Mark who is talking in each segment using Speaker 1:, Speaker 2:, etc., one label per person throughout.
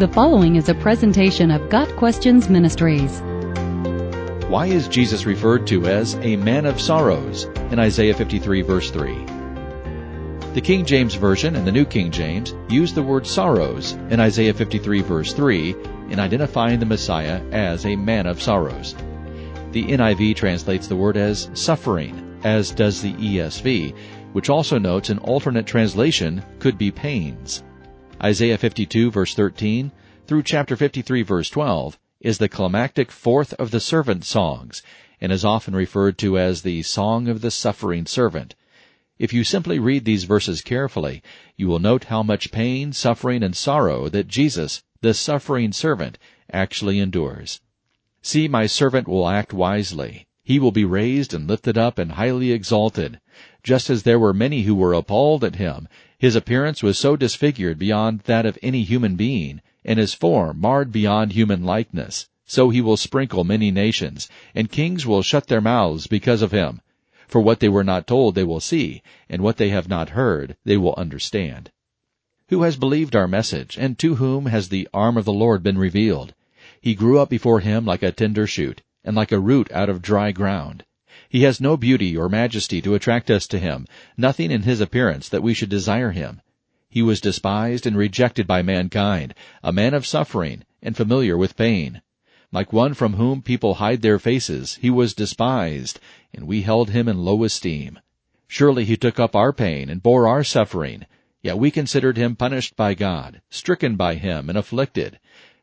Speaker 1: The following is a presentation of Got Questions Ministries.
Speaker 2: Why is Jesus referred to as a man of sorrows in Isaiah 53 verse 3? The King James Version and the New King James use the word sorrows in Isaiah 53 verse 3 in identifying the Messiah as a man of sorrows. The NIV translates the word as suffering, as does the ESV, which also notes an alternate translation could be pains. Isaiah 52 verse 13 through chapter 53 verse 12 is the climactic fourth of the servant songs and is often referred to as the song of the suffering servant. If you simply read these verses carefully, you will note how much pain, suffering, and sorrow that Jesus, the suffering servant, actually endures. See, my servant will act wisely. He will be raised and lifted up and highly exalted. Just as there were many who were appalled at him, his appearance was so disfigured beyond that of any human being, and his form marred beyond human likeness. So he will sprinkle many nations, and kings will shut their mouths because of him. For what they were not told they will see, and what they have not heard they will understand. Who has believed our message, and to whom has the arm of the Lord been revealed? He grew up before him like a tender shoot, and like a root out of dry ground. He has no beauty or majesty to attract us to him, nothing in his appearance that we should desire him. He was despised and rejected by mankind, a man of suffering, and familiar with pain. Like one from whom people hide their faces, he was despised, and we held him in low esteem. Surely he took up our pain and bore our suffering, yet we considered him punished by God, stricken by him, and afflicted.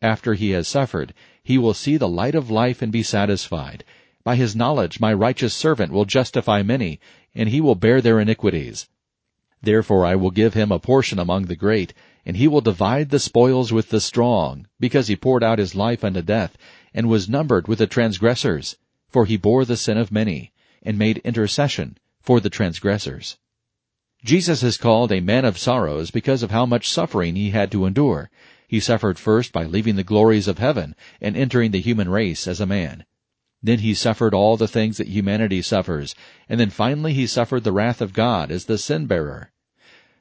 Speaker 2: After he has suffered, he will see the light of life and be satisfied. By his knowledge my righteous servant will justify many, and he will bear their iniquities. Therefore I will give him a portion among the great, and he will divide the spoils with the strong, because he poured out his life unto death, and was numbered with the transgressors. For he bore the sin of many, and made intercession for the transgressors. Jesus is called a man of sorrows because of how much suffering he had to endure. He suffered first by leaving the glories of heaven and entering the human race as a man. Then he suffered all the things that humanity suffers, and then finally he suffered the wrath of God as the sin bearer.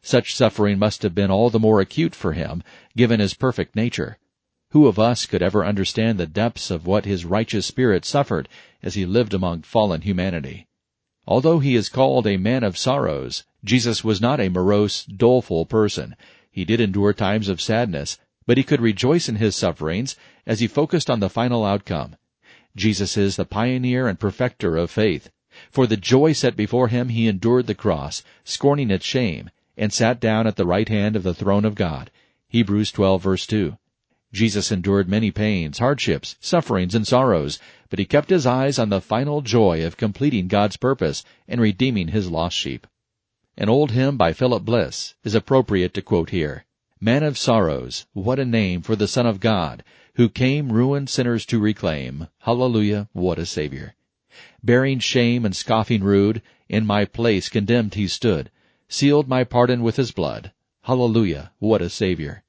Speaker 2: Such suffering must have been all the more acute for him, given his perfect nature. Who of us could ever understand the depths of what his righteous spirit suffered as he lived among fallen humanity? Although he is called a man of sorrows, Jesus was not a morose, doleful person. He did endure times of sadness, but he could rejoice in his sufferings as he focused on the final outcome. Jesus is the pioneer and perfecter of faith. For the joy set before him he endured the cross, scorning its shame, and sat down at the right hand of the throne of God. Hebrews 12 verse 2. Jesus endured many pains, hardships, sufferings, and sorrows, but he kept his eyes on the final joy of completing God's purpose and redeeming his lost sheep. An old hymn by Philip Bliss is appropriate to quote here. Man of sorrows, what a name for the Son of God, who came ruined sinners to reclaim. Hallelujah, what a Savior. Bearing shame and scoffing rude, in my place condemned he stood, sealed my pardon with his blood. Hallelujah, what a Savior.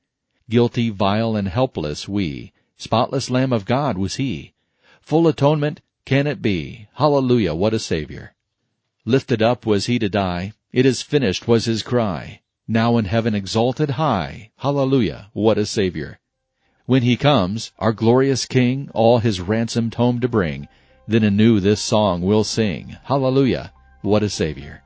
Speaker 2: Guilty, vile, and helpless we, spotless Lamb of God was he. Full atonement can it be. Hallelujah, what a Savior. Lifted up was he to die, it is finished was his cry now in heaven exalted high. Hallelujah, what a Savior. When he comes, our glorious King, all his ransomed home to bring, then anew this song we'll sing. Hallelujah, what a Savior.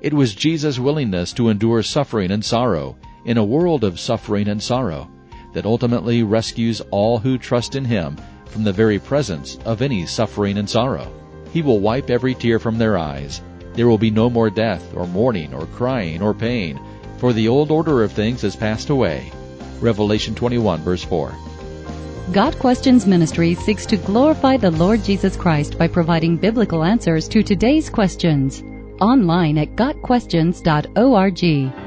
Speaker 2: It was Jesus' willingness to endure suffering and sorrow in a world of suffering and sorrow that ultimately rescues all who trust in Him from the very presence of any suffering and sorrow. He will wipe every tear from their eyes. There will be no more death, or mourning, or crying, or pain, for the old order of things has passed away. Revelation 21 verse 4.
Speaker 1: Got Questions Ministry seeks to glorify the Lord Jesus Christ by providing biblical answers to today's questions. Online at GotQuestions.org.